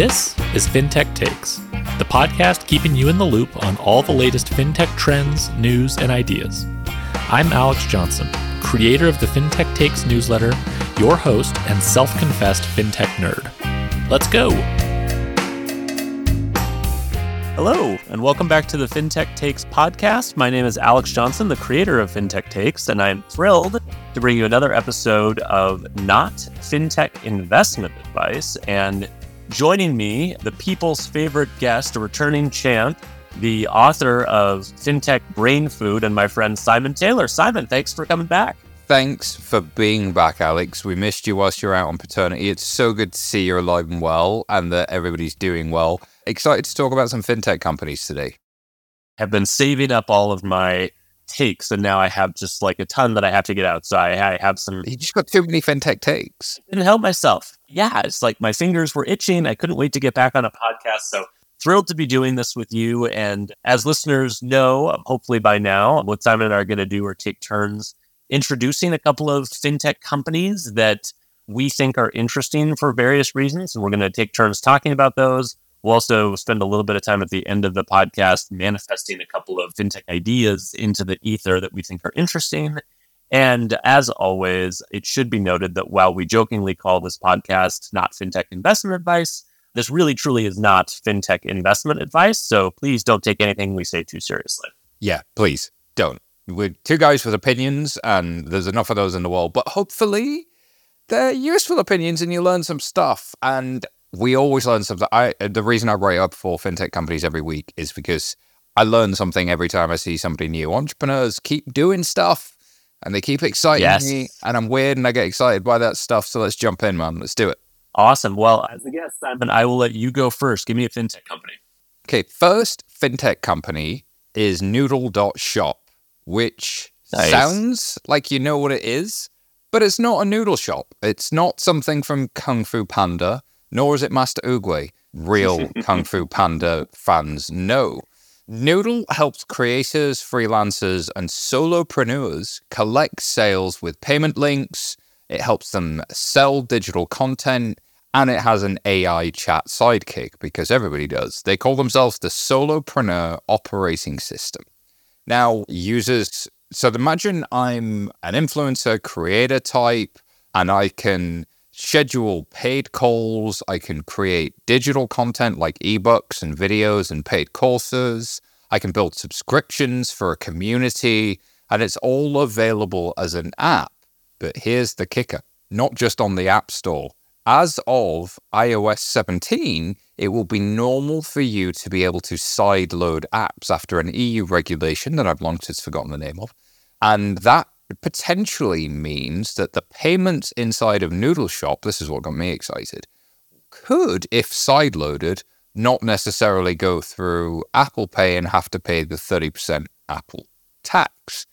This is FinTech Takes, the podcast keeping you in the loop on all the latest FinTech trends, news, and ideas. I'm Alex Johnson, creator of the FinTech Takes newsletter, your host, and self confessed FinTech nerd. Let's go! Hello, and welcome back to the FinTech Takes podcast. My name is Alex Johnson, the creator of FinTech Takes, and I'm thrilled to bring you another episode of Not FinTech Investment Advice. And joining me, the people's favorite guest, a returning champ, the author of FinTech Brain Food, and my friend Simon Taylor. Simon, thanks for coming back. Thanks for being back, Alex. We missed you whilst you're out on paternity. It's so good to see you're alive and well and that everybody's doing well. Excited to talk about some fintech companies today. Have been saving up all of my takes, and now I have just like a ton that I have to get out. So I, I have some. You just got too many fintech takes. Didn't help myself. Yeah, it's like my fingers were itching. I couldn't wait to get back on a podcast. So thrilled to be doing this with you. And as listeners know, um, hopefully by now, what Simon and I are going to do are take turns introducing a couple of fintech companies that we think are interesting for various reasons. And we're going to take turns talking about those. We'll also spend a little bit of time at the end of the podcast manifesting a couple of fintech ideas into the ether that we think are interesting. And as always, it should be noted that while we jokingly call this podcast not fintech investment advice, this really truly is not fintech investment advice. So please don't take anything we say too seriously. Yeah, please don't. We're two guys with opinions, and there's enough of those in the world. But hopefully, they're useful opinions, and you learn some stuff. And we always learn something. I uh, the reason I write up for fintech companies every week is because I learn something every time I see somebody new. Entrepreneurs keep doing stuff, and they keep exciting yes. me, and I'm weird, and I get excited by that stuff. So let's jump in, man. Let's do it. Awesome. Well, as a guest, Simon, I will let you go first. Give me a fintech company. Okay, first fintech company is Noodle.shop which nice. sounds like you know what it is, but it's not a noodle shop. It's not something from Kung Fu Panda, nor is it Master Oogway. Real Kung Fu Panda fans know. Noodle helps creators, freelancers, and solopreneurs collect sales with payment links. It helps them sell digital content, and it has an AI chat sidekick because everybody does. They call themselves the Solopreneur Operating System. Now, users, so imagine I'm an influencer creator type and I can schedule paid calls. I can create digital content like ebooks and videos and paid courses. I can build subscriptions for a community, and it's all available as an app. But here's the kicker not just on the App Store. As of iOS 17, it will be normal for you to be able to sideload apps after an EU regulation that I've long since forgotten the name of. And that potentially means that the payments inside of Noodle Shop, this is what got me excited, could, if sideloaded, not necessarily go through Apple Pay and have to pay the 30% Apple tax.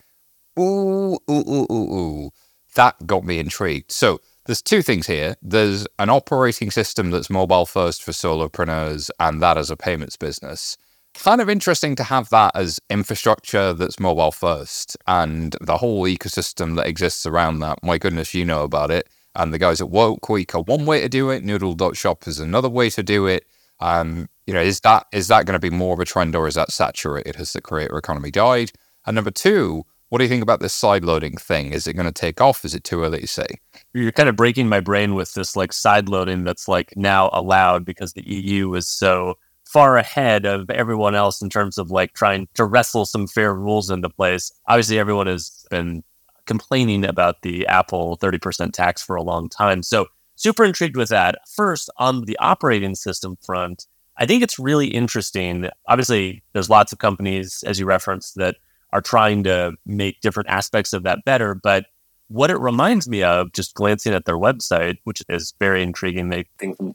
Ooh, ooh, ooh, ooh, ooh. That got me intrigued. So there's two things here. There's an operating system that's mobile first for solopreneurs, and that as a payments business. Kind of interesting to have that as infrastructure that's mobile first, and the whole ecosystem that exists around that. My goodness, you know about it. And the guys at Workweek are one way to do it. Noodle.shop is another way to do it. Um, you know, is that is that going to be more of a trend, or is that saturated? Has the creator economy died? And number two, what do you think about this side loading thing? Is it going to take off? Is it too early to say? You're kind of breaking my brain with this like side loading that's like now allowed because the EU is so far ahead of everyone else in terms of like trying to wrestle some fair rules into place. Obviously, everyone has been complaining about the Apple 30% tax for a long time. So, super intrigued with that. First, on the operating system front, I think it's really interesting. Obviously, there's lots of companies, as you referenced, that are trying to make different aspects of that better. But what it reminds me of, just glancing at their website, which is very intriguing, they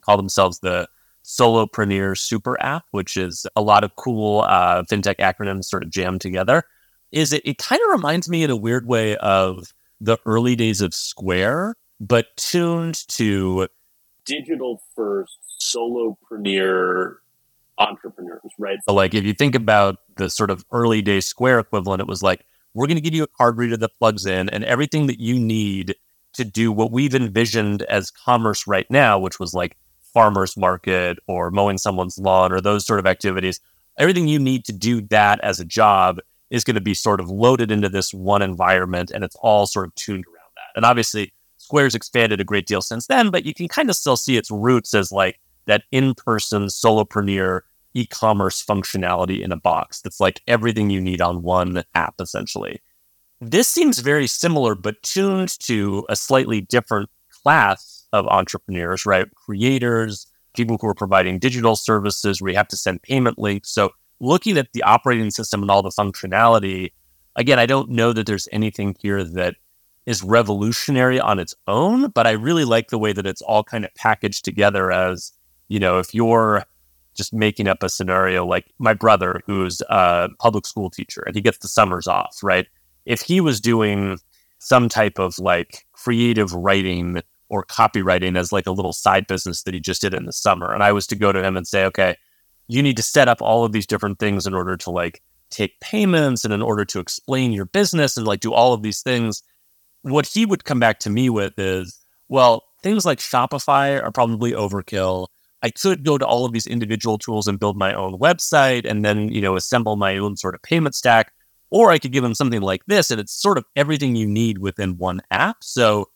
call themselves the Solopreneur Super App, which is a lot of cool uh, fintech acronyms sort of jammed together. Is it? It kind of reminds me in a weird way of the early days of Square, but tuned to digital first solopreneur entrepreneurs, right? So, like, if you think about the sort of early day Square equivalent, it was like, we're going to give you a card reader that plugs in and everything that you need to do what we've envisioned as commerce right now, which was like farmer's market or mowing someone's lawn or those sort of activities. Everything you need to do that as a job is going to be sort of loaded into this one environment and it's all sort of tuned around that. And obviously, Square's expanded a great deal since then, but you can kind of still see its roots as like that in person solopreneur e commerce functionality in a box that's like everything you need on one app, essentially. This seems very similar, but tuned to a slightly different class of entrepreneurs, right? Creators, people who are providing digital services where you have to send payment links. So, looking at the operating system and all the functionality, again, I don't know that there's anything here that is revolutionary on its own, but I really like the way that it's all kind of packaged together as, you know, if you're just making up a scenario like my brother, who's a public school teacher and he gets the summers off, right? If he was doing some type of like creative writing or copywriting as like a little side business that he just did in the summer, and I was to go to him and say, okay, you need to set up all of these different things in order to like take payments and in order to explain your business and like do all of these things what he would come back to me with is, well, things like Shopify are probably overkill. I could go to all of these individual tools and build my own website and then, you know, assemble my own sort of payment stack. Or I could give him something like this, and it's sort of everything you need within one app. So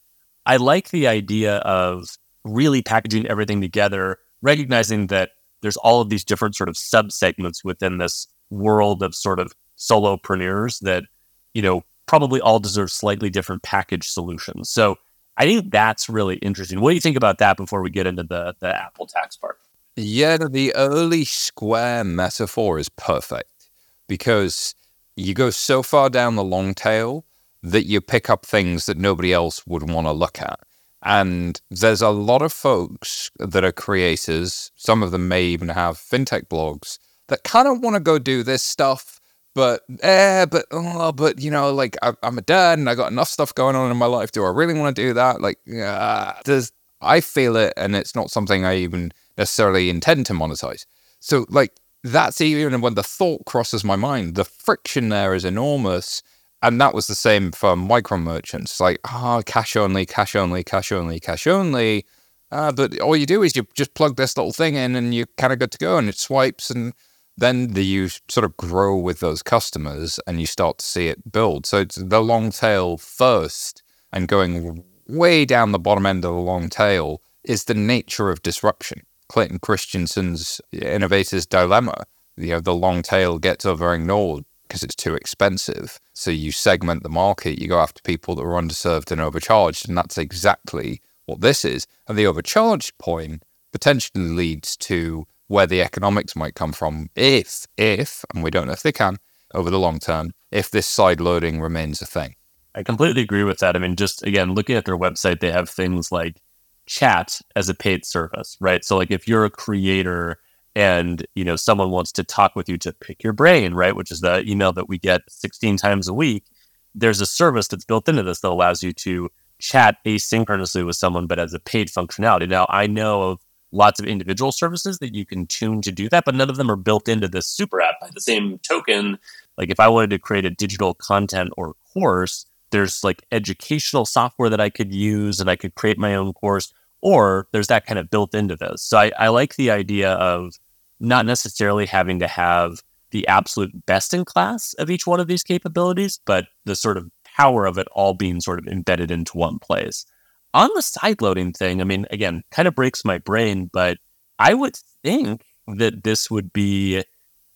I like the idea of really packaging everything together, recognizing that there's all of these different sort of sub segments within this world of sort of solopreneurs that, you know, probably all deserve slightly different package solutions. So I think that's really interesting. What do you think about that before we get into the the Apple tax part? Yeah, the early square metaphor is perfect because you go so far down the long tail that you pick up things that nobody else would want to look at. And there's a lot of folks that are creators, some of them may even have fintech blogs, that kind of want to go do this stuff but eh, but oh, but you know, like I, am a dad and I got enough stuff going on in my life. Do I really want to do that? Like, uh, does I feel it, and it's not something I even necessarily intend to monetize. So, like, that's even when the thought crosses my mind, the friction there is enormous. And that was the same for micro merchants. It's like, ah, oh, cash only, cash only, cash only, cash only. Uh, but all you do is you just plug this little thing in and you're kind of good to go and it swipes and then the, you sort of grow with those customers and you start to see it build. So it's the long tail first and going way down the bottom end of the long tail is the nature of disruption. Clayton Christensen's Innovator's Dilemma, you know, the long tail gets over ignored because it's too expensive. So you segment the market, you go after people that are underserved and overcharged. And that's exactly what this is. And the overcharged point potentially leads to where the economics might come from if, if, and we don't know if they can over the long term, if this side loading remains a thing. I completely agree with that. I mean, just again, looking at their website, they have things like chat as a paid service, right? So, like, if you're a creator and you know someone wants to talk with you to pick your brain, right, which is the email that we get 16 times a week, there's a service that's built into this that allows you to chat asynchronously with someone, but as a paid functionality. Now, I know of lots of individual services that you can tune to do that, but none of them are built into this super app. By the same token, like if I wanted to create a digital content or course, there's like educational software that I could use and I could create my own course, or there's that kind of built into this. So I, I like the idea of not necessarily having to have the absolute best in class of each one of these capabilities, but the sort of power of it all being sort of embedded into one place. On the side loading thing, I mean, again, kind of breaks my brain, but I would think that this would be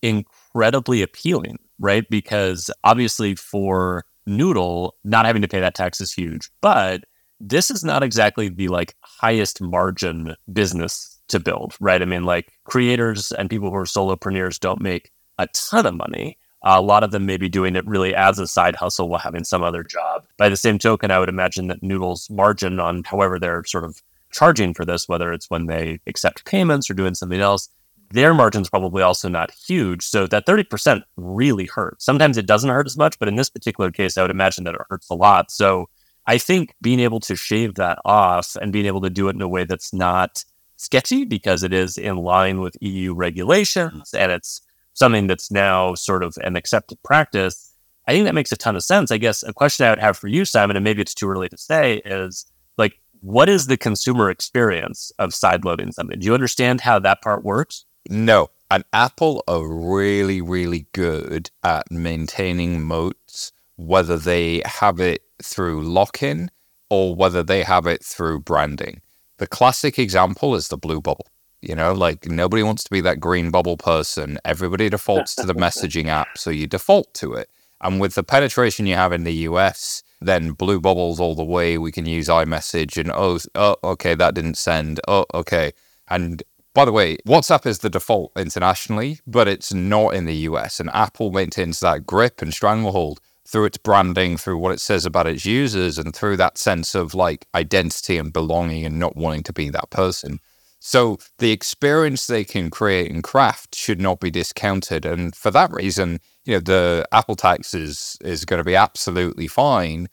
incredibly appealing, right? Because obviously for Noodle, not having to pay that tax is huge, but this is not exactly the like highest margin business to build, right? I mean, like creators and people who are solopreneurs don't make a ton of money. Uh, a lot of them may be doing it really as a side hustle while having some other job. By the same token, I would imagine that Noodle's margin on however they're sort of charging for this, whether it's when they accept payments or doing something else, their margin's probably also not huge. So that 30% really hurts. Sometimes it doesn't hurt as much, but in this particular case, I would imagine that it hurts a lot. So I think being able to shave that off and being able to do it in a way that's not sketchy because it is in line with EU mm-hmm. regulations and it's something that's now sort of an accepted practice, I think that makes a ton of sense. I guess a question I would have for you, Simon, and maybe it's too early to say, is like, what is the consumer experience of sideloading something? Do you understand how that part works? No. And Apple are really, really good at maintaining moats, whether they have it through lock in or whether they have it through branding. The classic example is the blue bubble. You know, like nobody wants to be that green bubble person. Everybody defaults to the messaging app, so you default to it. And with the penetration you have in the US, then blue bubbles all the way. We can use iMessage and oh, oh, okay, that didn't send. Oh, okay. And by the way, WhatsApp is the default internationally, but it's not in the US. And Apple maintains that grip and stranglehold through its branding, through what it says about its users, and through that sense of like identity and belonging and not wanting to be that person. So the experience they can create and craft should not be discounted. And for that reason, you know, the Apple tax is, is going to be absolutely fine.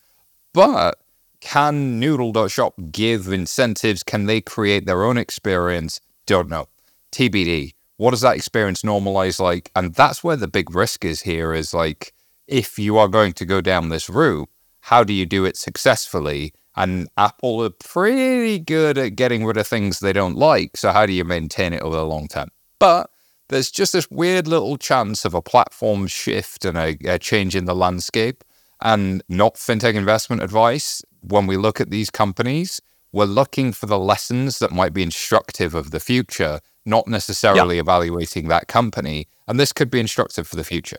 But can Noodle.shop give incentives? Can they create their own experience? Don't know. TBD. What does that experience normalize like? And that's where the big risk is here is like, if you are going to go down this route, how do you do it successfully? And Apple are pretty good at getting rid of things they don't like. So, how do you maintain it over the long term? But there's just this weird little chance of a platform shift and a, a change in the landscape. And not fintech investment advice. When we look at these companies, we're looking for the lessons that might be instructive of the future, not necessarily evaluating that company. And this could be instructive for the future.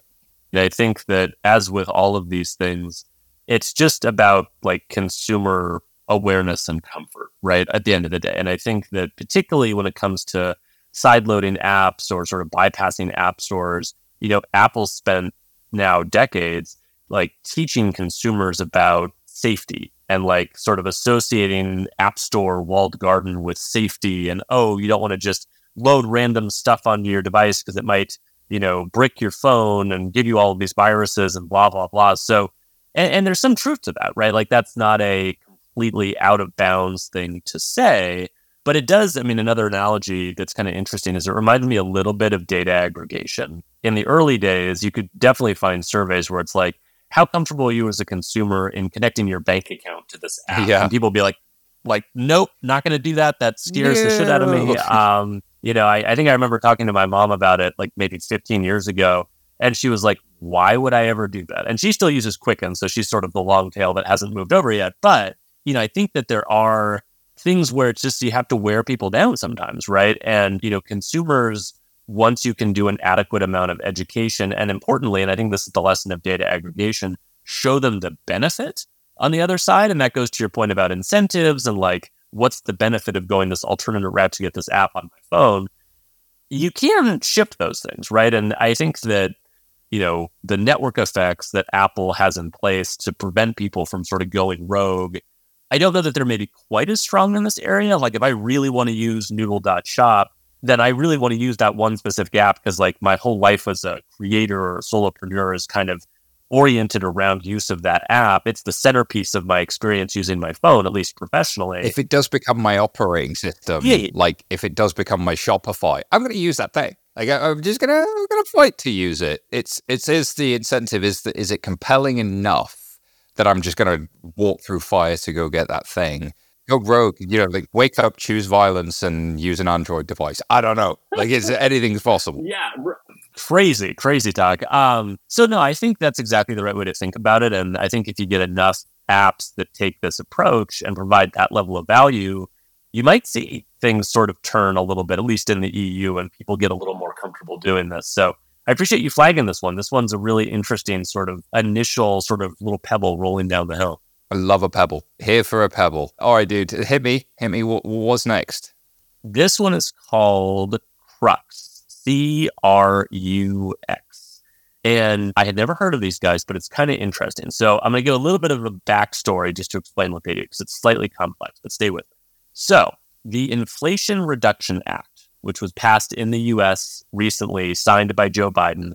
I think that as with all of these things, it's just about like consumer awareness and comfort, right? At the end of the day. And I think that particularly when it comes to sideloading apps or sort of bypassing app stores, you know, Apple spent now decades like teaching consumers about safety and like sort of associating app store walled garden with safety and oh you don't want to just load random stuff onto your device because it might you know brick your phone and give you all of these viruses and blah blah blah so and, and there's some truth to that, right? Like that's not a completely out of bounds thing to say, but it does. I mean, another analogy that's kind of interesting is it reminds me a little bit of data aggregation. In the early days, you could definitely find surveys where it's like, how comfortable are you as a consumer in connecting your bank account to this app? Yeah. And people be like, like, nope, not going to do that. That scares no. the shit out of me. Um, you know, I, I think I remember talking to my mom about it like maybe 15 years ago. And she was like, why would I ever do that? And she still uses Quicken. So she's sort of the long tail that hasn't moved over yet. But, you know, I think that there are things where it's just you have to wear people down sometimes, right? And, you know, consumers, once you can do an adequate amount of education, and importantly, and I think this is the lesson of data aggregation, show them the benefit on the other side. And that goes to your point about incentives and like, what's the benefit of going this alternative route to get this app on my phone? You can shift those things, right? And I think that you know, the network effects that Apple has in place to prevent people from sort of going rogue. I don't know that they're maybe quite as strong in this area. Like if I really want to use noodle.shop, then I really want to use that one specific app because like my whole life as a creator or solopreneur is kind of oriented around use of that app. It's the centerpiece of my experience using my phone, at least professionally. If it does become my operating system, yeah. like if it does become my Shopify, I'm going to use that thing. Like I, am just gonna I'm gonna fight to use it. It's it's is the incentive is that is it compelling enough that I'm just gonna walk through fire to go get that thing? Go rogue, you know, like wake up, choose violence, and use an Android device. I don't know. Like, is anything's possible? Yeah, crazy, crazy talk. Um, so no, I think that's exactly the right way to think about it. And I think if you get enough apps that take this approach and provide that level of value, you might see things sort of turn a little bit, at least in the EU, and people get a little more comfortable doing this. So I appreciate you flagging this one. This one's a really interesting sort of initial sort of little pebble rolling down the hill. I love a pebble. Here for a pebble. All right, dude. Hit me. Hit me. What, what's next? This one is called Crux. C R U X. And I had never heard of these guys, but it's kind of interesting. So I'm going to give a little bit of a backstory just to explain what they do because it's slightly complex, but stay with me. So the Inflation Reduction Act, which was passed in the US recently, signed by Joe Biden,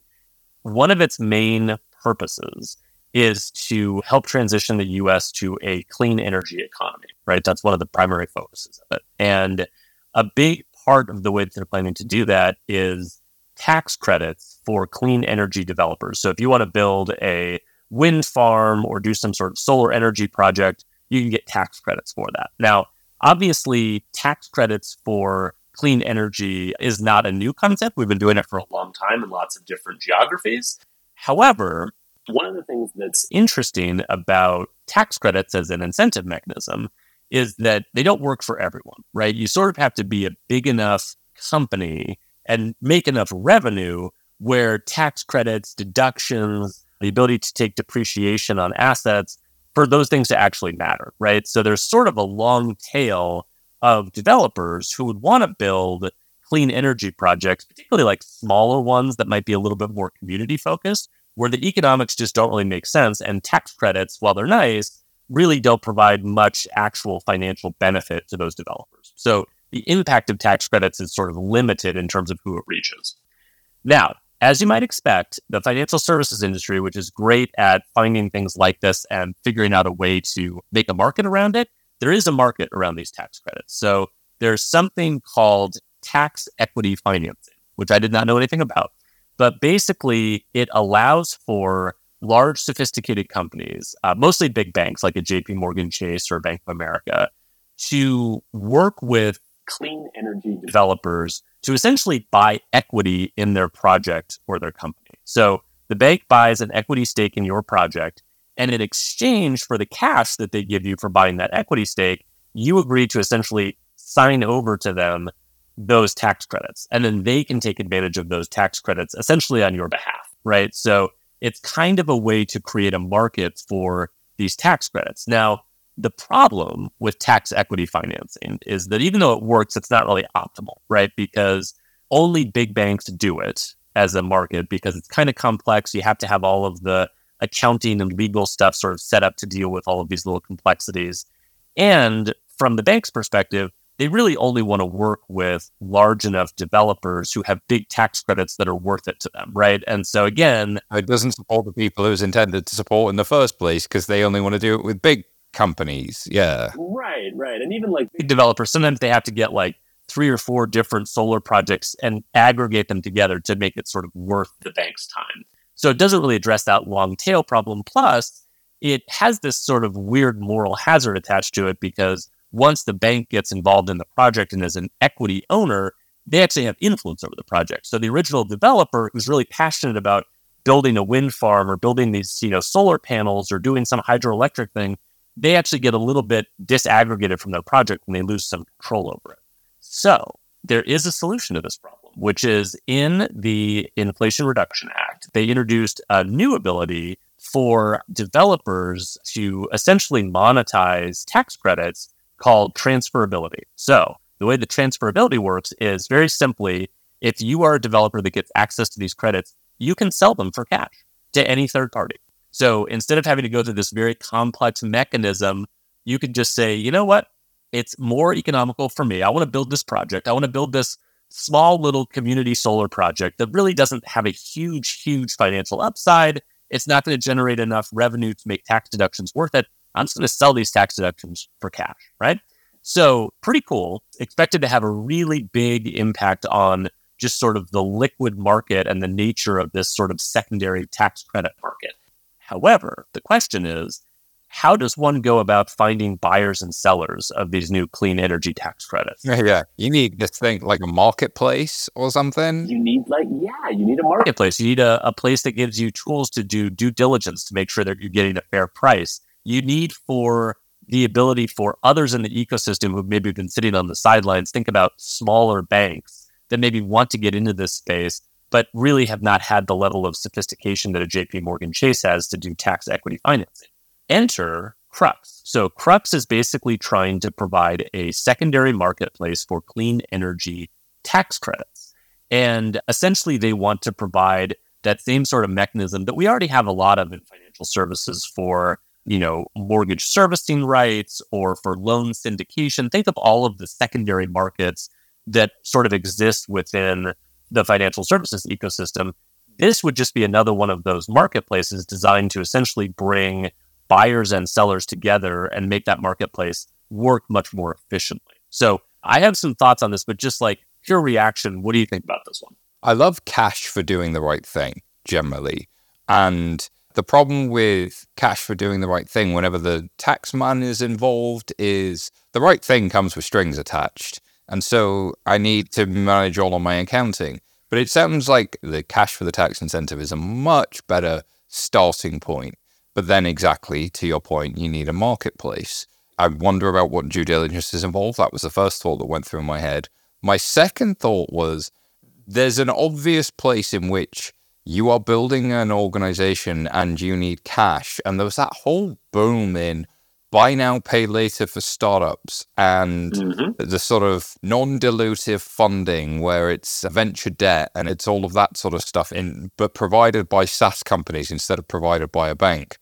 one of its main purposes is to help transition the US to a clean energy economy, right? That's one of the primary focuses of it. And a big part of the way that they're planning to do that is tax credits for clean energy developers. So if you want to build a wind farm or do some sort of solar energy project, you can get tax credits for that. Now, Obviously, tax credits for clean energy is not a new concept. We've been doing it for a long time in lots of different geographies. However, one of the things that's interesting about tax credits as an incentive mechanism is that they don't work for everyone, right? You sort of have to be a big enough company and make enough revenue where tax credits, deductions, the ability to take depreciation on assets for those things to actually matter, right? So there's sort of a long tail of developers who would want to build clean energy projects, particularly like smaller ones that might be a little bit more community focused, where the economics just don't really make sense. And tax credits, while they're nice, really don't provide much actual financial benefit to those developers. So the impact of tax credits is sort of limited in terms of who it reaches. Now, as you might expect, the financial services industry, which is great at finding things like this and figuring out a way to make a market around it, there is a market around these tax credits. So there's something called tax equity financing, which I did not know anything about. But basically, it allows for large, sophisticated companies, uh, mostly big banks like a JP Morgan Chase or Bank of America, to work with clean energy developers to essentially buy equity in their project or their company. So the bank buys an equity stake in your project, and in exchange for the cash that they give you for buying that equity stake, you agree to essentially sign over to them those tax credits. And then they can take advantage of those tax credits essentially on your behalf, right? So it's kind of a way to create a market for these tax credits. Now, the problem with tax equity financing is that even though it works, it's not really optimal, right? Because only big banks do it as a market because it's kind of complex. You have to have all of the accounting and legal stuff sort of set up to deal with all of these little complexities. And from the bank's perspective, they really only want to work with large enough developers who have big tax credits that are worth it to them, right? And so again, it doesn't support the people it was intended to support in the first place because they only want to do it with big companies. Yeah. Right, right. And even like big developers, sometimes they have to get like three or four different solar projects and aggregate them together to make it sort of worth the bank's time. So it doesn't really address that long tail problem. Plus, it has this sort of weird moral hazard attached to it because once the bank gets involved in the project and is an equity owner, they actually have influence over the project. So the original developer who's really passionate about building a wind farm or building these, you know, solar panels or doing some hydroelectric thing, they actually get a little bit disaggregated from their project and they lose some control over it. So there is a solution to this problem, which is in the Inflation Reduction Act, they introduced a new ability for developers to essentially monetize tax credits called transferability. So, the way the transferability works is very simply if you are a developer that gets access to these credits, you can sell them for cash to any third party. So, instead of having to go through this very complex mechanism, you can just say, you know what? It's more economical for me. I want to build this project. I want to build this small little community solar project that really doesn't have a huge, huge financial upside. It's not going to generate enough revenue to make tax deductions worth it. I'm just going to sell these tax deductions for cash, right? So, pretty cool. Expected to have a really big impact on just sort of the liquid market and the nature of this sort of secondary tax credit market. However, the question is how does one go about finding buyers and sellers of these new clean energy tax credits? Yeah, yeah. You need this thing like a marketplace or something. You need like, yeah, you need a marketplace. You need a, a place that gives you tools to do due diligence to make sure that you're getting a fair price you need for the ability for others in the ecosystem who maybe been sitting on the sidelines, think about smaller banks that maybe want to get into this space, but really have not had the level of sophistication that a JP Morgan Chase has to do tax equity financing. Enter Crux. So Crux is basically trying to provide a secondary marketplace for clean energy tax credits. And essentially they want to provide that same sort of mechanism that we already have a lot of in financial services for you know, mortgage servicing rights or for loan syndication. Think of all of the secondary markets that sort of exist within the financial services ecosystem. This would just be another one of those marketplaces designed to essentially bring buyers and sellers together and make that marketplace work much more efficiently. So I have some thoughts on this, but just like pure reaction, what do you think about this one? I love cash for doing the right thing generally. And The problem with cash for doing the right thing, whenever the tax man is involved, is the right thing comes with strings attached. And so I need to manage all of my accounting. But it sounds like the cash for the tax incentive is a much better starting point. But then, exactly to your point, you need a marketplace. I wonder about what due diligence is involved. That was the first thought that went through my head. My second thought was there's an obvious place in which you are building an organization and you need cash. And there was that whole boom in buy now, pay later for startups and mm-hmm. the sort of non dilutive funding where it's venture debt and it's all of that sort of stuff in, but provided by SaaS companies instead of provided by a bank.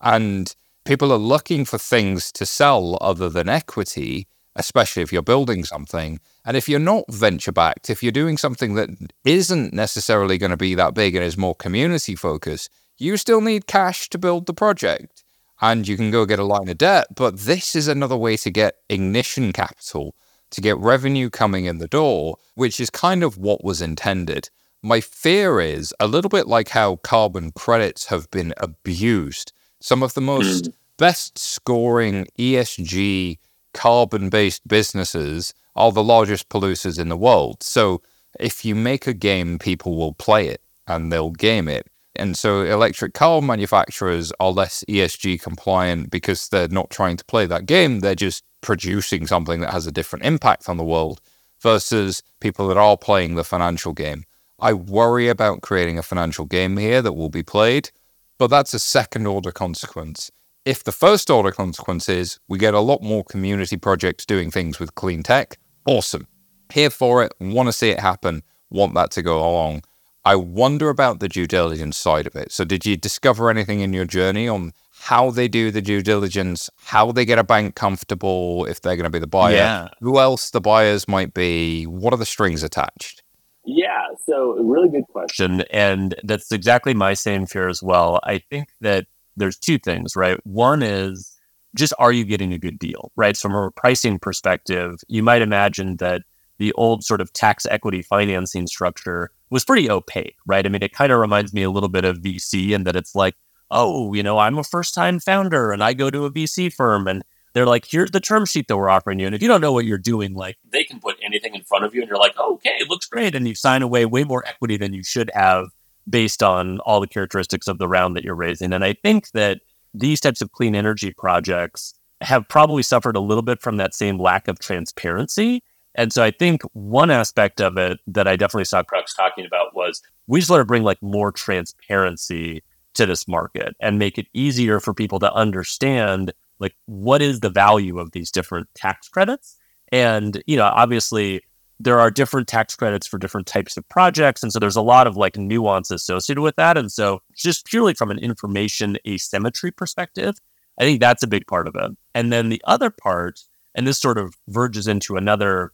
And people are looking for things to sell other than equity especially if you're building something. And if you're not venture backed, if you're doing something that isn't necessarily going to be that big and is more community focused, you still need cash to build the project. And you can go get a line of debt, but this is another way to get ignition capital, to get revenue coming in the door, which is kind of what was intended. My fear is a little bit like how carbon credits have been abused. Some of the most mm. best scoring ESG carbon based businesses are the largest polluters in the world. So if you make a game, people will play it and they'll game it. And so electric car manufacturers are less ESG compliant because they're not trying to play that game. They're just producing something that has a different impact on the world versus people that are playing the financial game. I worry about creating a financial game here that will be played, but that's a second order consequence. If the first order consequence is we get a lot more community projects doing things with clean tech, awesome. Here for it, want to see it happen, want that to go along. I wonder about the due diligence side of it. So, did you discover anything in your journey on how they do the due diligence, how they get a bank comfortable if they're going to be the buyer, yeah. who else the buyers might be, what are the strings attached? Yeah, so really good question. And that's exactly my same fear as well. I think that there's two things, right? One is just are you getting a good deal, right? So from a pricing perspective, you might imagine that the old sort of tax equity financing structure was pretty opaque, right? I mean, it kind of reminds me a little bit of VC and that it's like, oh, you know, I'm a first time founder and I go to a VC firm and they're like, here's the term sheet that we're offering you. And if you don't know what you're doing, like they can put anything in front of you and you're like, oh, okay, it looks great. And you sign away way more equity than you should have based on all the characteristics of the round that you're raising. And I think that these types of clean energy projects have probably suffered a little bit from that same lack of transparency. And so I think one aspect of it that I definitely saw Crux talking about was we just want to bring like more transparency to this market and make it easier for people to understand like what is the value of these different tax credits. And, you know, obviously there are different tax credits for different types of projects. And so there's a lot of like nuance associated with that. And so just purely from an information asymmetry perspective, I think that's a big part of it. And then the other part, and this sort of verges into another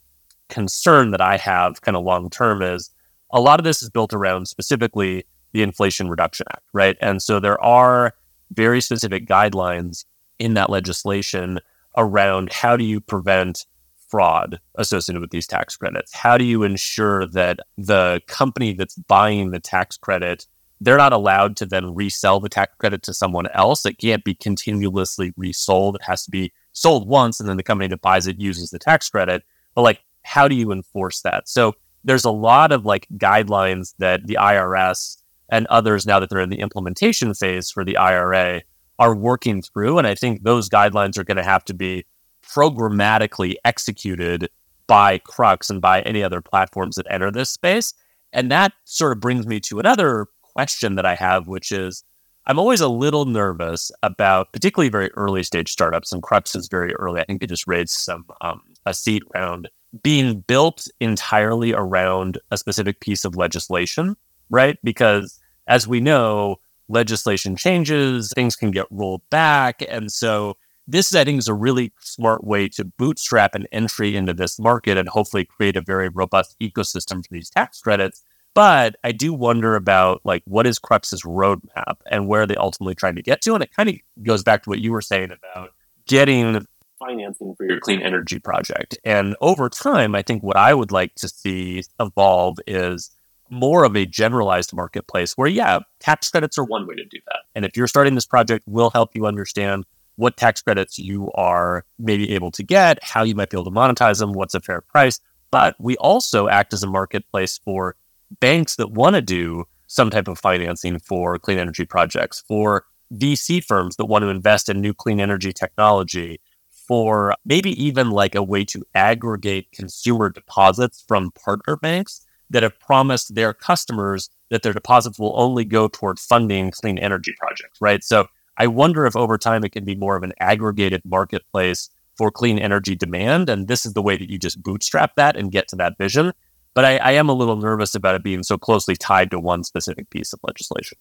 concern that I have kind of long term is a lot of this is built around specifically the Inflation Reduction Act, right? And so there are very specific guidelines in that legislation around how do you prevent fraud associated with these tax credits? How do you ensure that the company that's buying the tax credit they're not allowed to then resell the tax credit to someone else. It can't be continuously resold. It has to be sold once and then the company that buys it uses the tax credit. But like, how do you enforce that? So there's a lot of like guidelines that the IRS and others now that they're in the implementation phase for the IRA are working through. And I think those guidelines are going to have to be programmatically executed by Crux and by any other platforms that enter this space. And that sort of brings me to another question that I have, which is I'm always a little nervous about particularly very early stage startups, and Crux is very early. I think they just raised some um, a seed round being built entirely around a specific piece of legislation, right? Because as we know, legislation changes, things can get rolled back, and so this, I think, is a really smart way to bootstrap an entry into this market and hopefully create a very robust ecosystem for these tax credits. But I do wonder about like what is Crux's roadmap and where they ultimately trying to get to. And it kind of goes back to what you were saying about getting financing for your clean energy project. And over time, I think what I would like to see evolve is more of a generalized marketplace where, yeah, tax credits are one way to do that. And if you're starting this project, we'll help you understand what tax credits you are maybe able to get, how you might be able to monetize them, what's a fair price. But we also act as a marketplace for banks that want to do some type of financing for clean energy projects, for VC firms that want to invest in new clean energy technology, for maybe even like a way to aggregate consumer deposits from partner banks that have promised their customers that their deposits will only go toward funding clean energy projects, right? So I wonder if over time it can be more of an aggregated marketplace for clean energy demand. And this is the way that you just bootstrap that and get to that vision. But I, I am a little nervous about it being so closely tied to one specific piece of legislation.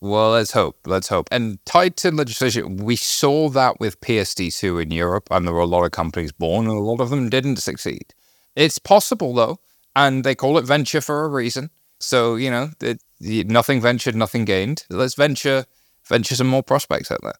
Well, let's hope. Let's hope. And tied to legislation, we saw that with PSD2 in Europe, and there were a lot of companies born, and a lot of them didn't succeed. It's possible, though, and they call it venture for a reason. So, you know, it, nothing ventured, nothing gained. Let's venture, venture some more prospects out there.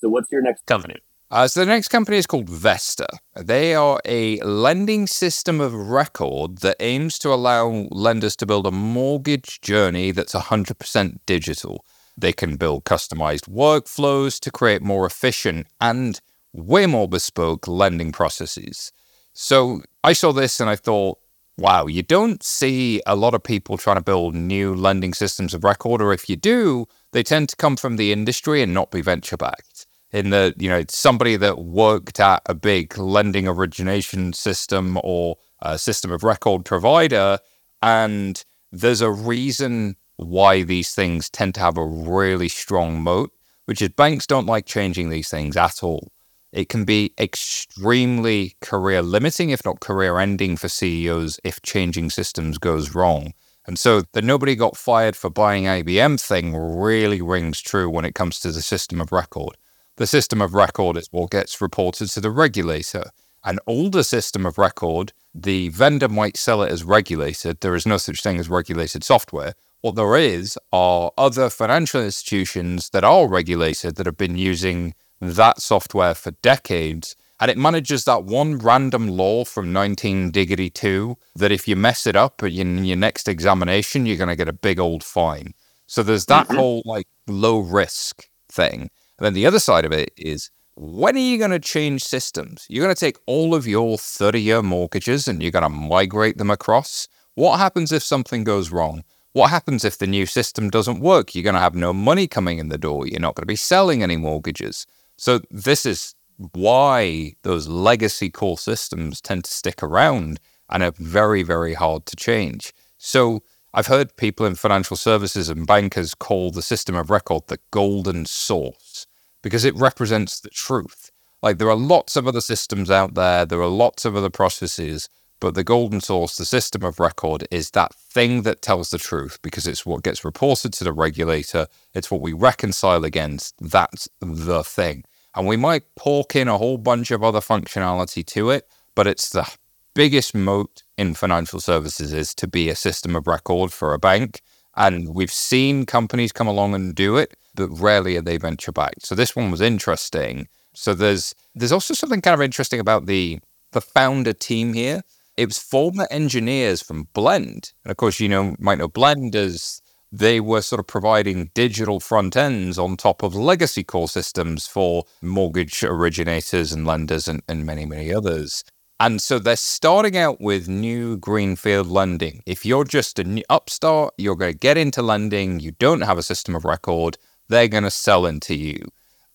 So, what's your next company? Uh, so the next company is called Vesta. They are a lending system of record that aims to allow lenders to build a mortgage journey that's 100% digital. They can build customized workflows to create more efficient and way more bespoke lending processes. So I saw this and I thought, wow, you don't see a lot of people trying to build new lending systems of record, or if you do, they tend to come from the industry and not be venture backed in the you know somebody that worked at a big lending origination system or a system of record provider and there's a reason why these things tend to have a really strong moat which is banks don't like changing these things at all. It can be extremely career limiting if not career ending for CEOs if changing systems goes wrong and so the nobody got fired for buying IBM thing really rings true when it comes to the system of record the system of record is what gets reported to the regulator. An older system of record, the vendor might sell it as regulated. There is no such thing as regulated software. What there is are other financial institutions that are regulated that have been using that software for decades. And it manages that one random law from 19 Diggity 2 that if you mess it up in your next examination, you're going to get a big old fine. So there's that mm-hmm. whole like low risk thing. And then the other side of it is when are you going to change systems? You're going to take all of your 30 year mortgages and you're going to migrate them across. What happens if something goes wrong? What happens if the new system doesn't work? You're going to have no money coming in the door. You're not going to be selling any mortgages. So, this is why those legacy core systems tend to stick around and are very, very hard to change. So, I've heard people in financial services and bankers call the system of record the golden source because it represents the truth. Like there are lots of other systems out there, there are lots of other processes, but the golden source, the system of record, is that thing that tells the truth because it's what gets reported to the regulator. It's what we reconcile against. That's the thing. And we might pork in a whole bunch of other functionality to it, but it's the biggest moat in financial services is to be a system of record for a bank. And we've seen companies come along and do it but rarely are they venture backed. So this one was interesting. So there's there's also something kind of interesting about the the founder team here. It was former engineers from Blend, and of course you know might know Blend as they were sort of providing digital front ends on top of legacy core systems for mortgage originators and lenders and, and many, many others. And so they're starting out with new greenfield lending. If you're just a new upstart, you're going to get into lending, you don't have a system of record, they're going to sell into you.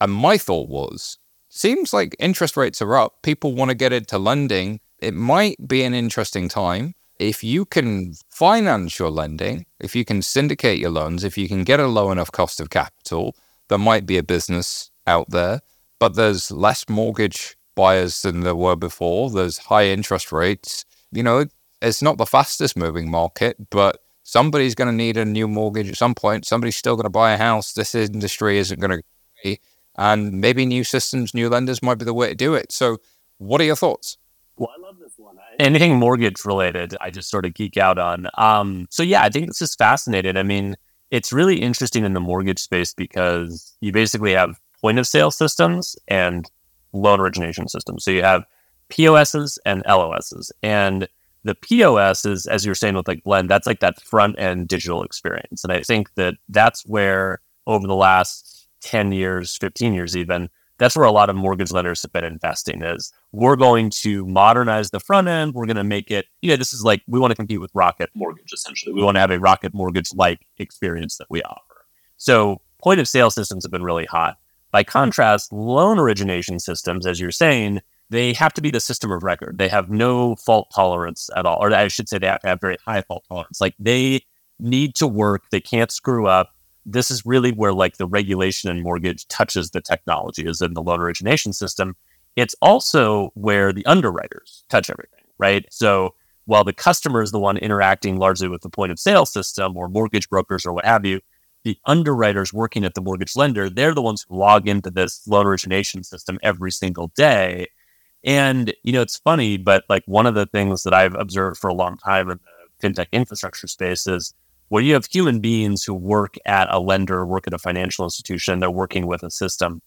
And my thought was, seems like interest rates are up. People want to get into lending. It might be an interesting time. If you can finance your lending, if you can syndicate your loans, if you can get a low enough cost of capital, there might be a business out there. But there's less mortgage buyers than there were before. There's high interest rates. You know, it's not the fastest moving market, but somebody's going to need a new mortgage at some point. Somebody's still going to buy a house. This industry isn't going to be. And maybe new systems, new lenders might be the way to do it. So, what are your thoughts? Well, I love one. I- Anything mortgage related, I just sort of geek out on. Um, so, yeah, I think this is fascinating. I mean, it's really interesting in the mortgage space because you basically have point of sale systems and loan origination systems. So, you have POSs and LOSs. And The POS is, as you're saying with like Blend, that's like that front end digital experience. And I think that that's where over the last 10 years, 15 years even, that's where a lot of mortgage lenders have been investing is we're going to modernize the front end. We're going to make it, you know, this is like, we want to compete with Rocket Mortgage, essentially. We want to have a Rocket Mortgage like experience that we offer. So point of sale systems have been really hot. By contrast, loan origination systems, as you're saying, they have to be the system of record. They have no fault tolerance at all. Or I should say they have to have very high fault tolerance. Like they need to work. They can't screw up this is really where like the regulation and mortgage touches the technology is in the loan origination system. It's also where the underwriters touch everything, right? So while the customer is the one interacting largely with the point of sale system or mortgage brokers or what have you, the underwriters working at the mortgage lender, they're the ones who log into this loan origination system every single day. And, you know, it's funny, but like one of the things that I've observed for a long time in the fintech infrastructure space is where you have human beings who work at a lender, work at a financial institution, they're working with a system.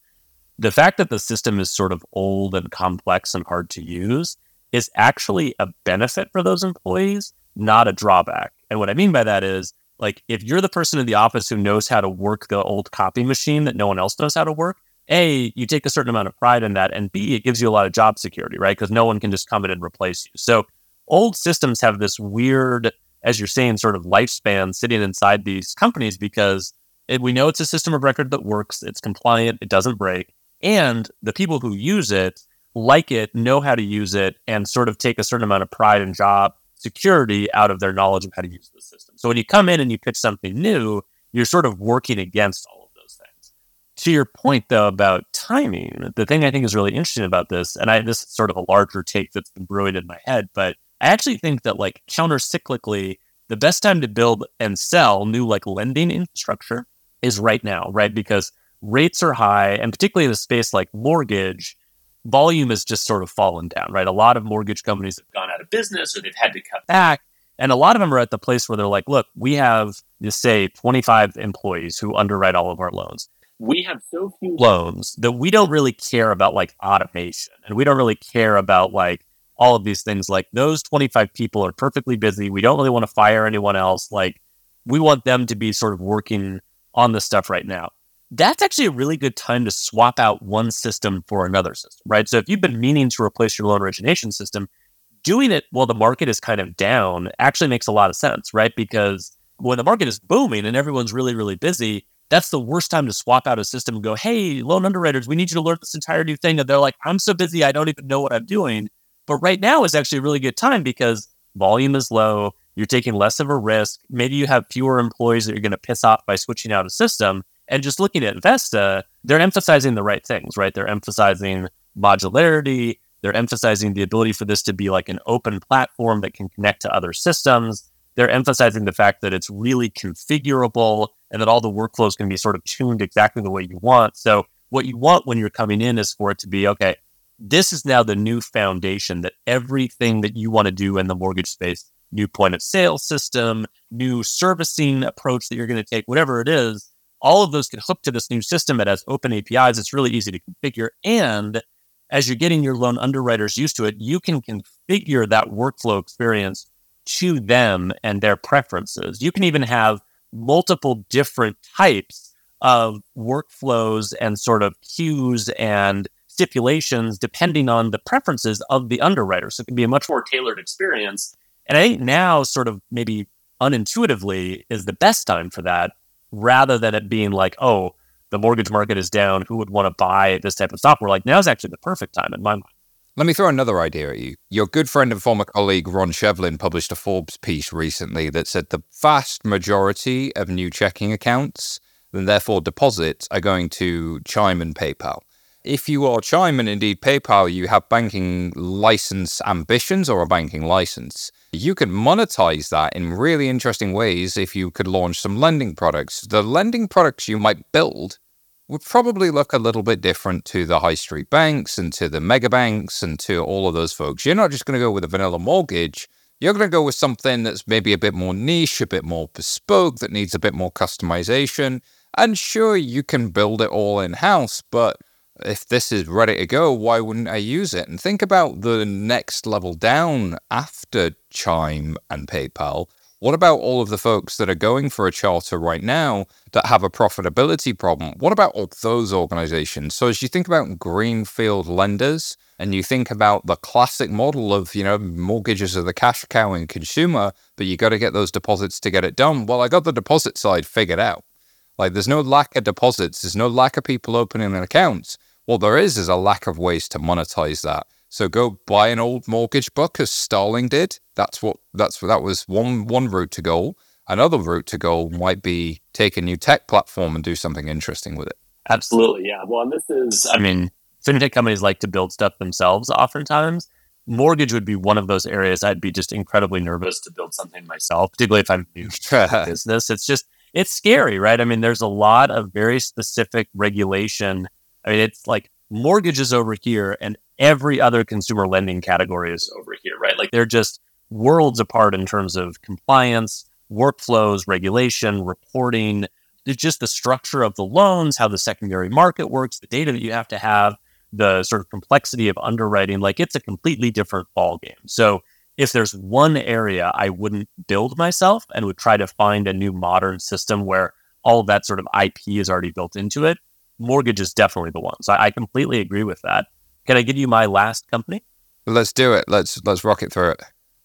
The fact that the system is sort of old and complex and hard to use is actually a benefit for those employees, not a drawback. And what I mean by that is, like, if you're the person in the office who knows how to work the old copy machine that no one else knows how to work, A, you take a certain amount of pride in that. And B, it gives you a lot of job security, right? Because no one can just come in and replace you. So old systems have this weird as you're saying, sort of lifespan sitting inside these companies because it, we know it's a system of record that works, it's compliant, it doesn't break, and the people who use it like it, know how to use it, and sort of take a certain amount of pride and job security out of their knowledge of how to use the system. So when you come in and you pitch something new, you're sort of working against all of those things. To your point though about timing, the thing I think is really interesting about this, and I this is sort of a larger take that's been brewing in my head, but I actually think that like counter cyclically, the best time to build and sell new like lending infrastructure is right now, right? Because rates are high, and particularly in a space like mortgage, volume has just sort of fallen down, right? A lot of mortgage companies have gone out of business or they've had to cut back. And a lot of them are at the place where they're like, look, we have, just say, 25 employees who underwrite all of our loans. We have so few loans that we don't really care about like automation and we don't really care about like all of these things. Like those 25 people are perfectly busy. We don't really want to fire anyone else. Like we want them to be sort of working on this stuff right now. That's actually a really good time to swap out one system for another system, right? So if you've been meaning to replace your loan origination system, doing it while the market is kind of down actually makes a lot of sense, right? Because when the market is booming and everyone's really, really busy, that's the worst time to swap out a system and go, hey, loan underwriters, we need you to learn this entire new thing. And they're like, I'm so busy, I don't even know what I'm doing. But right now is actually a really good time because volume is low. You're taking less of a risk. Maybe you have fewer employees that you're going to piss off by switching out a system. And just looking at Vesta, they're emphasizing the right things, right? They're emphasizing modularity. They're emphasizing the ability for this to be like an open platform that can connect to other systems. They're emphasizing the fact that it's really configurable and that all the workflows can be sort of tuned exactly the way you want. So, what you want when you're coming in is for it to be okay, this is now the new foundation that everything that you want to do in the mortgage space, new point of sale system, new servicing approach that you're going to take, whatever it is, all of those can hook to this new system. It has open APIs. It's really easy to configure. And as you're getting your loan underwriters used to it, you can configure that workflow experience to them and their preferences. You can even have multiple different types of workflows and sort of queues and stipulations depending on the preferences of the underwriter. So it can be a much more tailored experience. And I think now, sort of maybe unintuitively, is the best time for that rather than it being like, oh, the mortgage market is down. Who would want to buy this type of software? We're like now is actually the perfect time in my mind. Let me throw another idea at you. Your good friend and former colleague Ron Shevlin published a Forbes piece recently that said the vast majority of new checking accounts and therefore deposits are going to Chime and PayPal if you are Chime and indeed PayPal, you have banking license ambitions or a banking license, you could monetize that in really interesting ways if you could launch some lending products. The lending products you might build would probably look a little bit different to the high street banks and to the mega banks and to all of those folks. You're not just going to go with a vanilla mortgage. You're going to go with something that's maybe a bit more niche, a bit more bespoke, that needs a bit more customization. And sure, you can build it all in house, but if this is ready to go, why wouldn't I use it? And think about the next level down after Chime and PayPal. What about all of the folks that are going for a charter right now that have a profitability problem? What about all those organizations? So as you think about greenfield lenders and you think about the classic model of, you know, mortgages are the cash cow in consumer, but you got to get those deposits to get it done. Well, I got the deposit side figured out. Like there's no lack of deposits, there's no lack of people opening accounts. What there is is a lack of ways to monetize that. So go buy an old mortgage book as Starling did. That's what that's that was one one route to goal. Another route to goal might be take a new tech platform and do something interesting with it. Absolutely, yeah. Well, and this is I mean, fintech companies like to build stuff themselves oftentimes. Mortgage would be one of those areas I'd be just incredibly nervous to build something myself, particularly if I'm new to business. It's just it's scary, right? I mean, there's a lot of very specific regulation. I mean, it's like mortgages over here and every other consumer lending category is over here, right? Like they're just worlds apart in terms of compliance, workflows, regulation, reporting. Just the structure of the loans, how the secondary market works, the data that you have to have, the sort of complexity of underwriting. Like it's a completely different ballgame. So if there's one area I wouldn't build myself and would try to find a new modern system where all of that sort of IP is already built into it, mortgage is definitely the one. So I, I completely agree with that. Can I give you my last company? Let's do it. Let's let's rock it through it.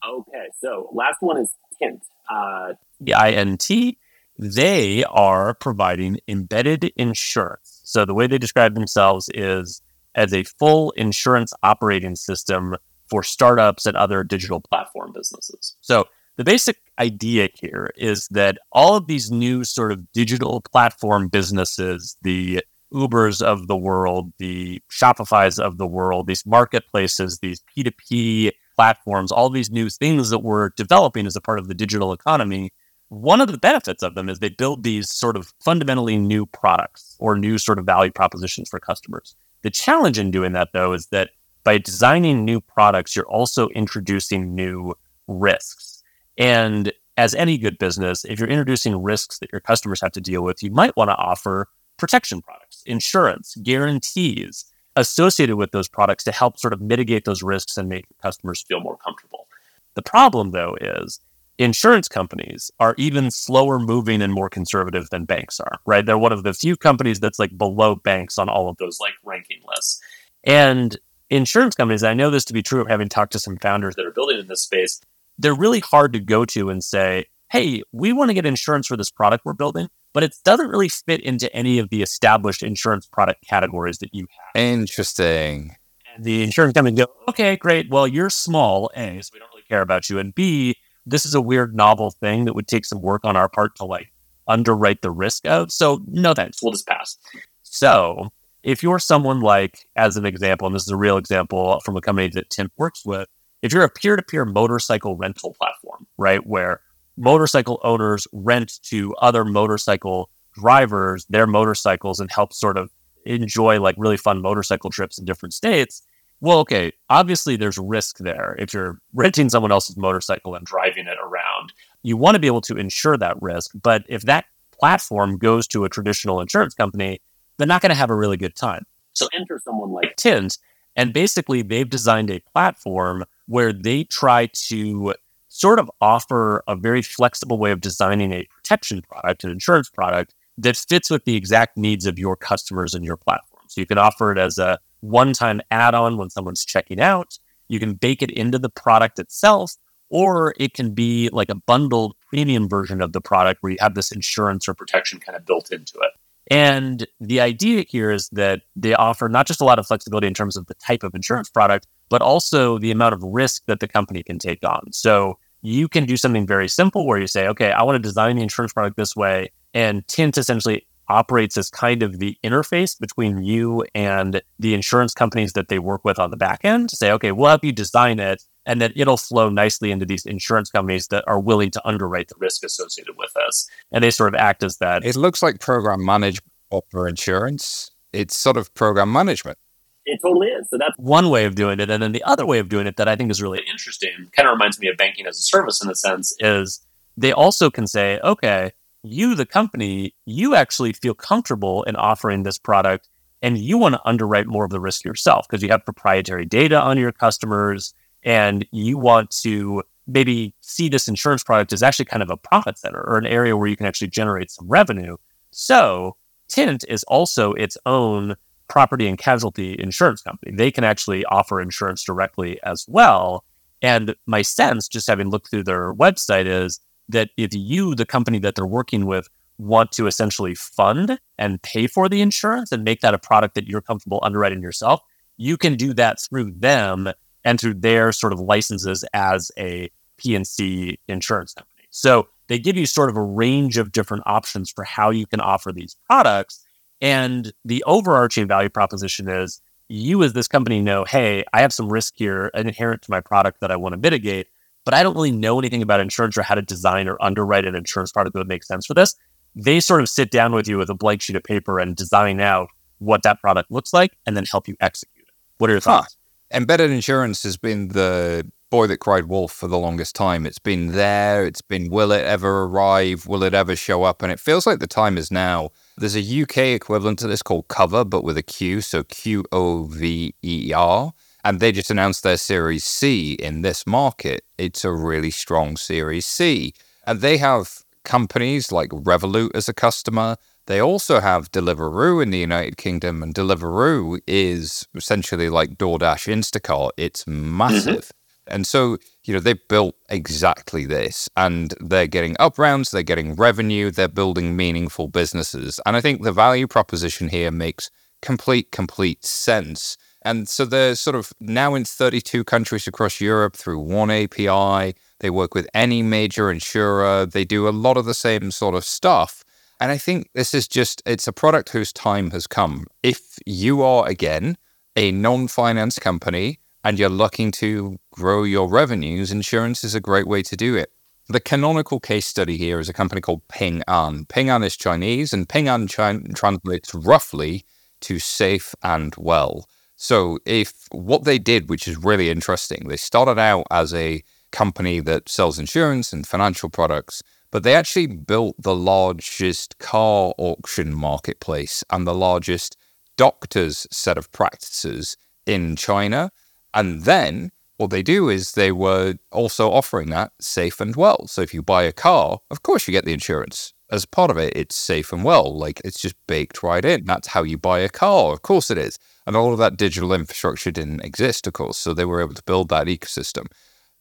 Okay, so last one is Tint. Uh, the INT. They are providing embedded insurance. So the way they describe themselves is as a full insurance operating system for startups and other digital platform businesses. So the basic idea here is that all of these new sort of digital platform businesses, the Ubers of the world, the Shopify's of the world, these marketplaces, these P2P platforms, all these new things that we're developing as a part of the digital economy. One of the benefits of them is they build these sort of fundamentally new products or new sort of value propositions for customers. The challenge in doing that, though, is that by designing new products, you're also introducing new risks. And as any good business, if you're introducing risks that your customers have to deal with, you might want to offer protection products, insurance, guarantees associated with those products to help sort of mitigate those risks and make customers feel more comfortable. The problem, though, is insurance companies are even slower moving and more conservative than banks are, right? They're one of the few companies that's like below banks on all of those like ranking lists. And insurance companies, I know this to be true of having talked to some founders that are building in this space, they're really hard to go to and say, hey, we want to get insurance for this product we're building but it doesn't really fit into any of the established insurance product categories that you have. Interesting. And the insurance company go, okay, great. Well, you're small, A, so we don't really care about you. And B, this is a weird novel thing that would take some work on our part to like underwrite the risk of. So no thanks. We'll just pass. So if you're someone like, as an example, and this is a real example from a company that Tint works with, if you're a peer-to-peer motorcycle rental platform, right, where motorcycle owners rent to other motorcycle drivers their motorcycles and help sort of enjoy like really fun motorcycle trips in different states. Well, okay, obviously there's risk there. If you're renting someone else's motorcycle and driving it around, you want to be able to insure that risk. But if that platform goes to a traditional insurance company, they're not going to have a really good time. So enter someone like Tint, and basically they've designed a platform where they try to sort of offer a very flexible way of designing a protection product, an insurance product that fits with the exact needs of your customers and your platform. So you can offer it as a one time add on when someone's checking out. You can bake it into the product itself, or it can be like a bundled premium version of the product where you have this insurance or protection kind of built into it. And the idea here is that they offer not just a lot of flexibility in terms of the type of insurance product, but also the amount of risk that the company can take on. So you can do something very simple where you say, okay, I want to design the insurance product this way. And Tint essentially operates as kind of the interface between you and the insurance companies that they work with on the back end to say, okay, we'll help you design it and then it'll flow nicely into these insurance companies that are willing to underwrite the risk associated with this. And they sort of act as that. It looks like program management for insurance. It's sort of program management. It totally is. So that's one way of doing it. And then the other way of doing it that I think is really interesting, kind of reminds me of banking as a service in a sense, is they also can say, okay, you, the company, you actually feel comfortable in offering this product and you want to underwrite more of the risk yourself because you have proprietary data on your customers and you want to maybe see this insurance product as actually kind of a profit center or an area where you can actually generate some revenue. So Tint is also its own property and casualty insurance company. They can actually offer insurance directly as well. And my sense, just having looked through their website, is that if you, the company that they're working with, want to essentially fund and pay for the insurance and make that a product that you're comfortable underwriting yourself, you can do that through them and through their sort of licenses as a P&C insurance company. So they give you sort of a range of different options for how you can offer these products. And the overarching value proposition is you as this company know, hey, I have some risk here inherent to my product that I want to mitigate, but I don't really know anything about insurance or how to design or underwrite an insurance product that would make sense for this. They sort of sit down with you with a blank sheet of paper and design out what that product looks like and then help you execute it. What are your thoughts? Huh. Embedded insurance has been the boy that cried wolf for the longest time. It's been there. It's been, will it ever arrive? Will it ever show up? And it feels like the time is now. There's a UK equivalent to this called Cover, but with a Q, so Q O V E R. And they just announced their Series C in this market. It's a really strong Series C. And they have companies like Revolut as a customer. They also have Deliveroo in the United Kingdom, and Deliveroo is essentially like DoorDash Instacart. It's mm-hmm. massive. Mm-hmm. And so, you know, they've built exactly this and they're getting up rounds, they're getting revenue, they're building meaningful businesses. And I think the value proposition here makes complete, complete sense. And so they're sort of now in 32 countries across Europe through one API. They work with any major insurer. They do a lot of the same sort of stuff. And I think this is just, it's a product whose time has come. If you are, again, a non finance company and you're looking to grow your revenues, insurance is a great way to do it. The canonical case study here is a company called Ping An. Ping An is Chinese, and Ping An translates roughly to safe and well. So, if what they did, which is really interesting, they started out as a company that sells insurance and financial products, but they actually built the largest car auction marketplace and the largest doctors' set of practices in China. And then what they do is they were also offering that safe and well. So if you buy a car, of course you get the insurance. As part of it, it's safe and well. Like it's just baked right in. That's how you buy a car. Of course it is. And all of that digital infrastructure didn't exist, of course. So they were able to build that ecosystem.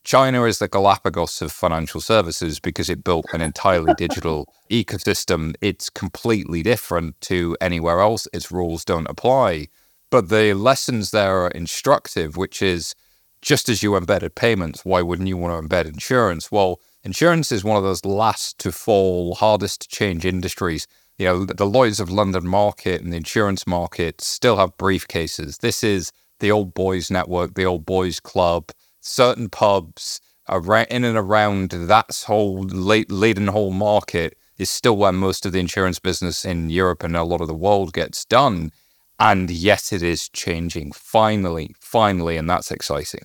China is the Galapagos of financial services because it built an entirely digital ecosystem. It's completely different to anywhere else. Its rules don't apply. But the lessons there are instructive, which is just as you embedded payments, why wouldn't you want to embed insurance? Well, insurance is one of those last to fall, hardest to change industries. You know, the Lloyd's of London market and the insurance market still have briefcases. This is the old boys network, the old boys club, certain pubs around, in and around that whole Leadenhall market is still where most of the insurance business in Europe and a lot of the world gets done. And yet it is changing finally, finally, and that's exciting.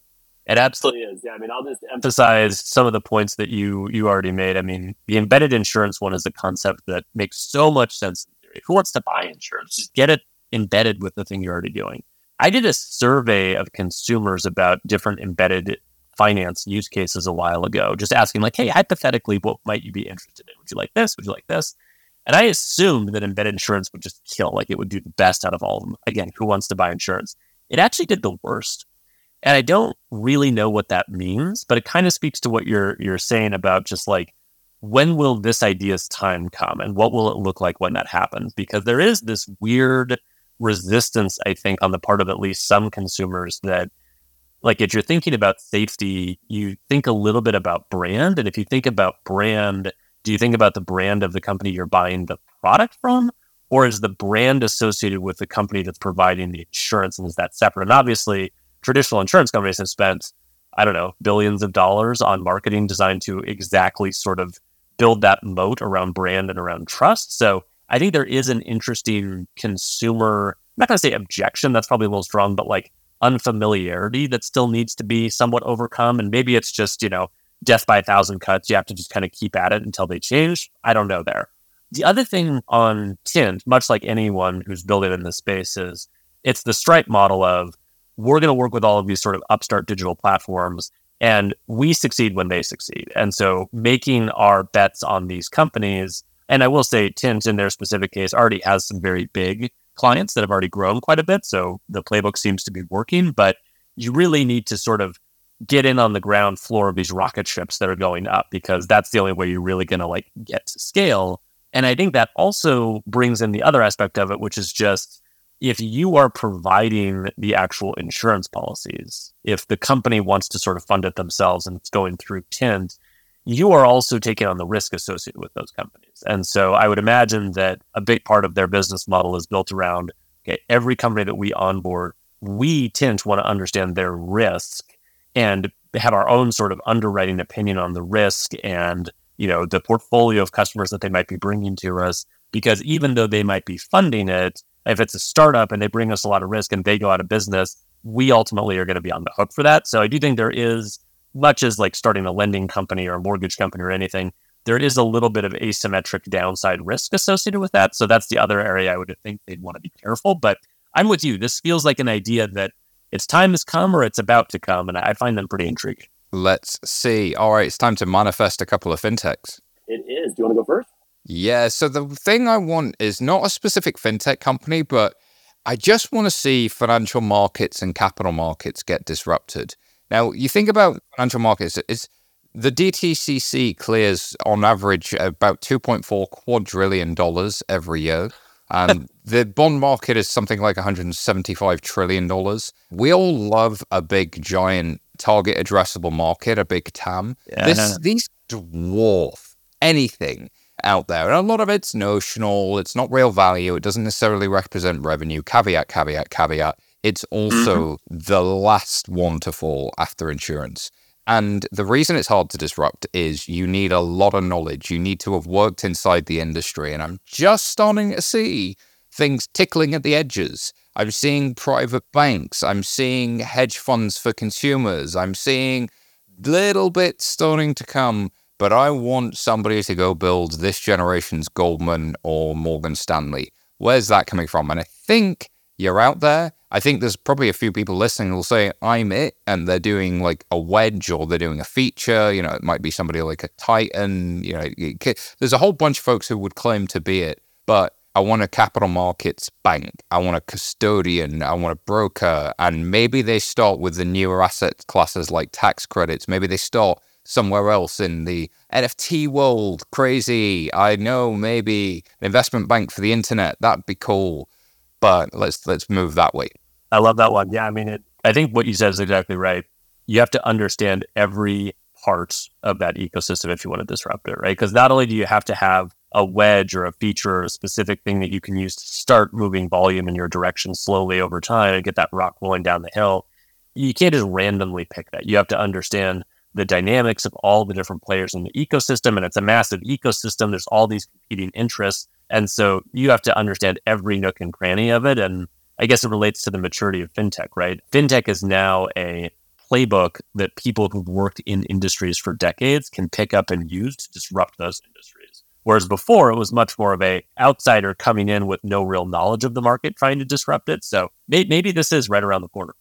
It absolutely is. Yeah, I mean, I'll just emphasize some of the points that you you already made. I mean, the embedded insurance one is a concept that makes so much sense in theory. Who wants to buy insurance? Just get it embedded with the thing you're already doing. I did a survey of consumers about different embedded finance use cases a while ago, just asking like, hey, hypothetically, what might you be interested in? Would you like this? Would you like this? And I assumed that embedded insurance would just kill, like it would do the best out of all of them. Again, who wants to buy insurance? It actually did the worst. And I don't really know what that means, but it kind of speaks to what you're you're saying about just like when will this idea's time come and what will it look like when that happens? Because there is this weird resistance, I think, on the part of at least some consumers that like if you're thinking about safety, you think a little bit about brand. And if you think about brand, do you think about the brand of the company you're buying the product from? Or is the brand associated with the company that's providing the insurance and is that separate? And obviously, traditional insurance companies have spent, I don't know, billions of dollars on marketing designed to exactly sort of build that moat around brand and around trust. So I think there is an interesting consumer, I'm not going to say objection, that's probably a little strong, but like unfamiliarity that still needs to be somewhat overcome. And maybe it's just, you know, death by a thousand cuts. You have to just kind of keep at it until they change. I don't know there. The other thing on Tint, much like anyone who's building in this space, is it's the Stripe model of we're going to work with all of these sort of upstart digital platforms and we succeed when they succeed. And so making our bets on these companies, and I will say Tint in their specific case already has some very big clients that have already grown quite a bit. So the playbook seems to be working, but you really need to sort of get in on the ground floor of these rocket ships that are going up because that's the only way you're really going to like get to scale. And I think that also brings in the other aspect of it, which is just if you are providing the actual insurance policies, if the company wants to sort of fund it themselves and it's going through Tint, you are also taking on the risk associated with those companies. And so I would imagine that a big part of their business model is built around okay, every company that we onboard, we tend to want to understand their risk and have our own sort of underwriting opinion on the risk and you know the portfolio of customers that they might be bringing to us because even though they might be funding it if it's a startup and they bring us a lot of risk and they go out of business, we ultimately are going to be on the hook for that. So I do think there is, much as like starting a lending company or a mortgage company or anything, there is a little bit of asymmetric downside risk associated with that. So that's the other area I would think they'd want to be careful. But I'm with you. This feels like an idea that its time has come or it's about to come. And I find them pretty intriguing. Let's see. All right, it's time to manifest a couple of fintechs. It is. Do you want to go first? Yeah. So the thing I want is not a specific fintech company, but I just want to see financial markets and capital markets get disrupted. Now, you think about financial markets, it's the DTCC clears on average about $2.4 quadrillion dollars every year. And the bond market is something like $175 trillion. We all love a big, giant target addressable market, a big TAM. Yeah. This, these dwarf anything out there. And a lot of it's notional, it's not real value, it doesn't necessarily represent revenue. Caveat, caveat, caveat. It's also mm-hmm. the last one to fall after insurance. And the reason it's hard to disrupt is you need a lot of knowledge. You need to have worked inside the industry. And I'm just starting to see things tickling at the edges. I'm seeing private banks. I'm seeing hedge funds for consumers. I'm seeing little bits starting to come but I want somebody to go build this generation's Goldman or Morgan Stanley. Where's that coming from? And I think you're out there. I think there's probably a few people listening who'll say, I'm it. And they're doing like a wedge or they're doing a feature. You know, it might be somebody like a Titan. You know, there's a whole bunch of folks who would claim to be it. But I want a capital markets bank. I want a custodian. I want a broker. And maybe they start with the newer asset classes like tax credits. Maybe they start somewhere else in the NFT world. Crazy. I know maybe an investment bank for the internet. That'd be cool. But let's let's move that way. I love that one. Yeah, I mean it I think what you said is exactly right. You have to understand every part of that ecosystem if you want to disrupt it, right? Because not only do you have to have a wedge or a feature or a specific thing that you can use to start moving volume in your direction slowly over time and get that rock rolling down the hill, you can't just randomly pick that. You have to understand the dynamics of all the different players in the ecosystem. And it's a massive ecosystem. There's all these competing interests. And so you have to understand every nook and cranny of it. And I guess it relates to the maturity of fintech, right? Fintech is now a playbook that people who've worked in industries for decades can pick up and use to disrupt those industries. Whereas before, it was much more of a outsider coming in with no real knowledge of the market trying to disrupt it. So maybe this is right around the corner.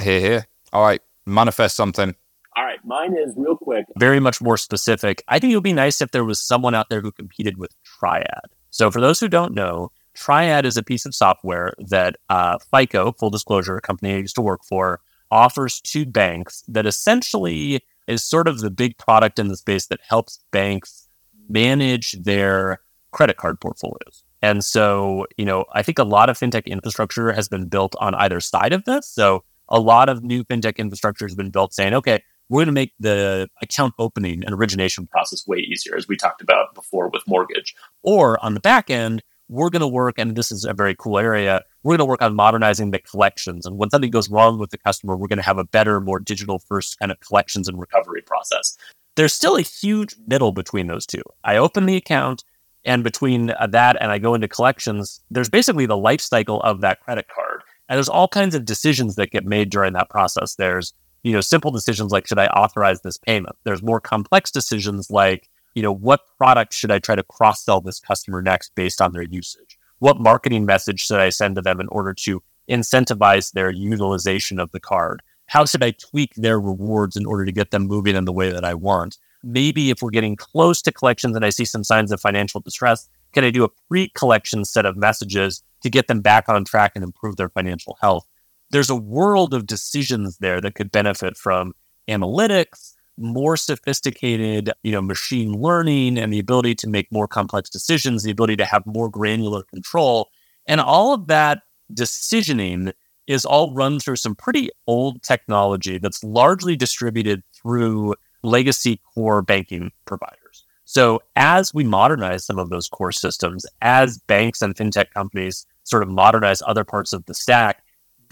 Here, here. All right, manifest something. All right, mine is real quick. Very much more specific. I think it would be nice if there was someone out there who competed with Triad. So, for those who don't know, Triad is a piece of software that uh, FICO, full disclosure, a company I used to work for, offers to banks that essentially is sort of the big product in the space that helps banks manage their credit card portfolios. And so, you know, I think a lot of fintech infrastructure has been built on either side of this. So, a lot of new fintech infrastructure has been built saying, okay, we're going to make the account opening and origination process way easier, as we talked about before with mortgage. Or on the back end, we're going to work, and this is a very cool area, we're going to work on modernizing the collections. And when something goes wrong with the customer, we're going to have a better, more digital first kind of collections and recovery process. There's still a huge middle between those two. I open the account, and between uh, that and I go into collections, there's basically the life cycle of that credit card. And there's all kinds of decisions that get made during that process. There's you know, simple decisions like, should I authorize this payment? There's more complex decisions like, you know, what product should I try to cross sell this customer next based on their usage? What marketing message should I send to them in order to incentivize their utilization of the card? How should I tweak their rewards in order to get them moving in the way that I want? Maybe if we're getting close to collections and I see some signs of financial distress, can I do a pre collection set of messages to get them back on track and improve their financial health? There's a world of decisions there that could benefit from analytics, more sophisticated, you know, machine learning and the ability to make more complex decisions, the ability to have more granular control. And all of that decisioning is all run through some pretty old technology that's largely distributed through legacy core banking providers. So as we modernize some of those core systems, as banks and fintech companies sort of modernize other parts of the stack,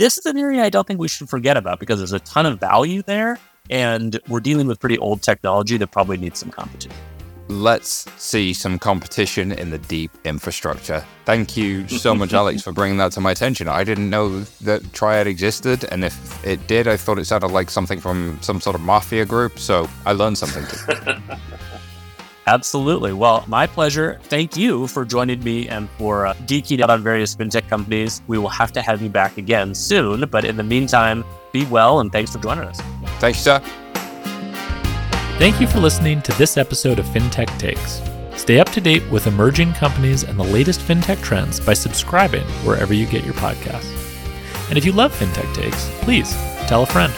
this is an area I don't think we should forget about because there's a ton of value there and we're dealing with pretty old technology that probably needs some competition. Let's see some competition in the deep infrastructure. Thank you so much, Alex, for bringing that to my attention. I didn't know that Triad existed, and if it did, I thought it sounded like something from some sort of mafia group. So I learned something. Absolutely. Well, my pleasure. Thank you for joining me and for uh, geeking out on various fintech companies. We will have to have you back again soon. But in the meantime, be well and thanks for joining us. Thanks, sir. Thank you for listening to this episode of FinTech Takes. Stay up to date with emerging companies and the latest fintech trends by subscribing wherever you get your podcasts. And if you love FinTech Takes, please tell a friend.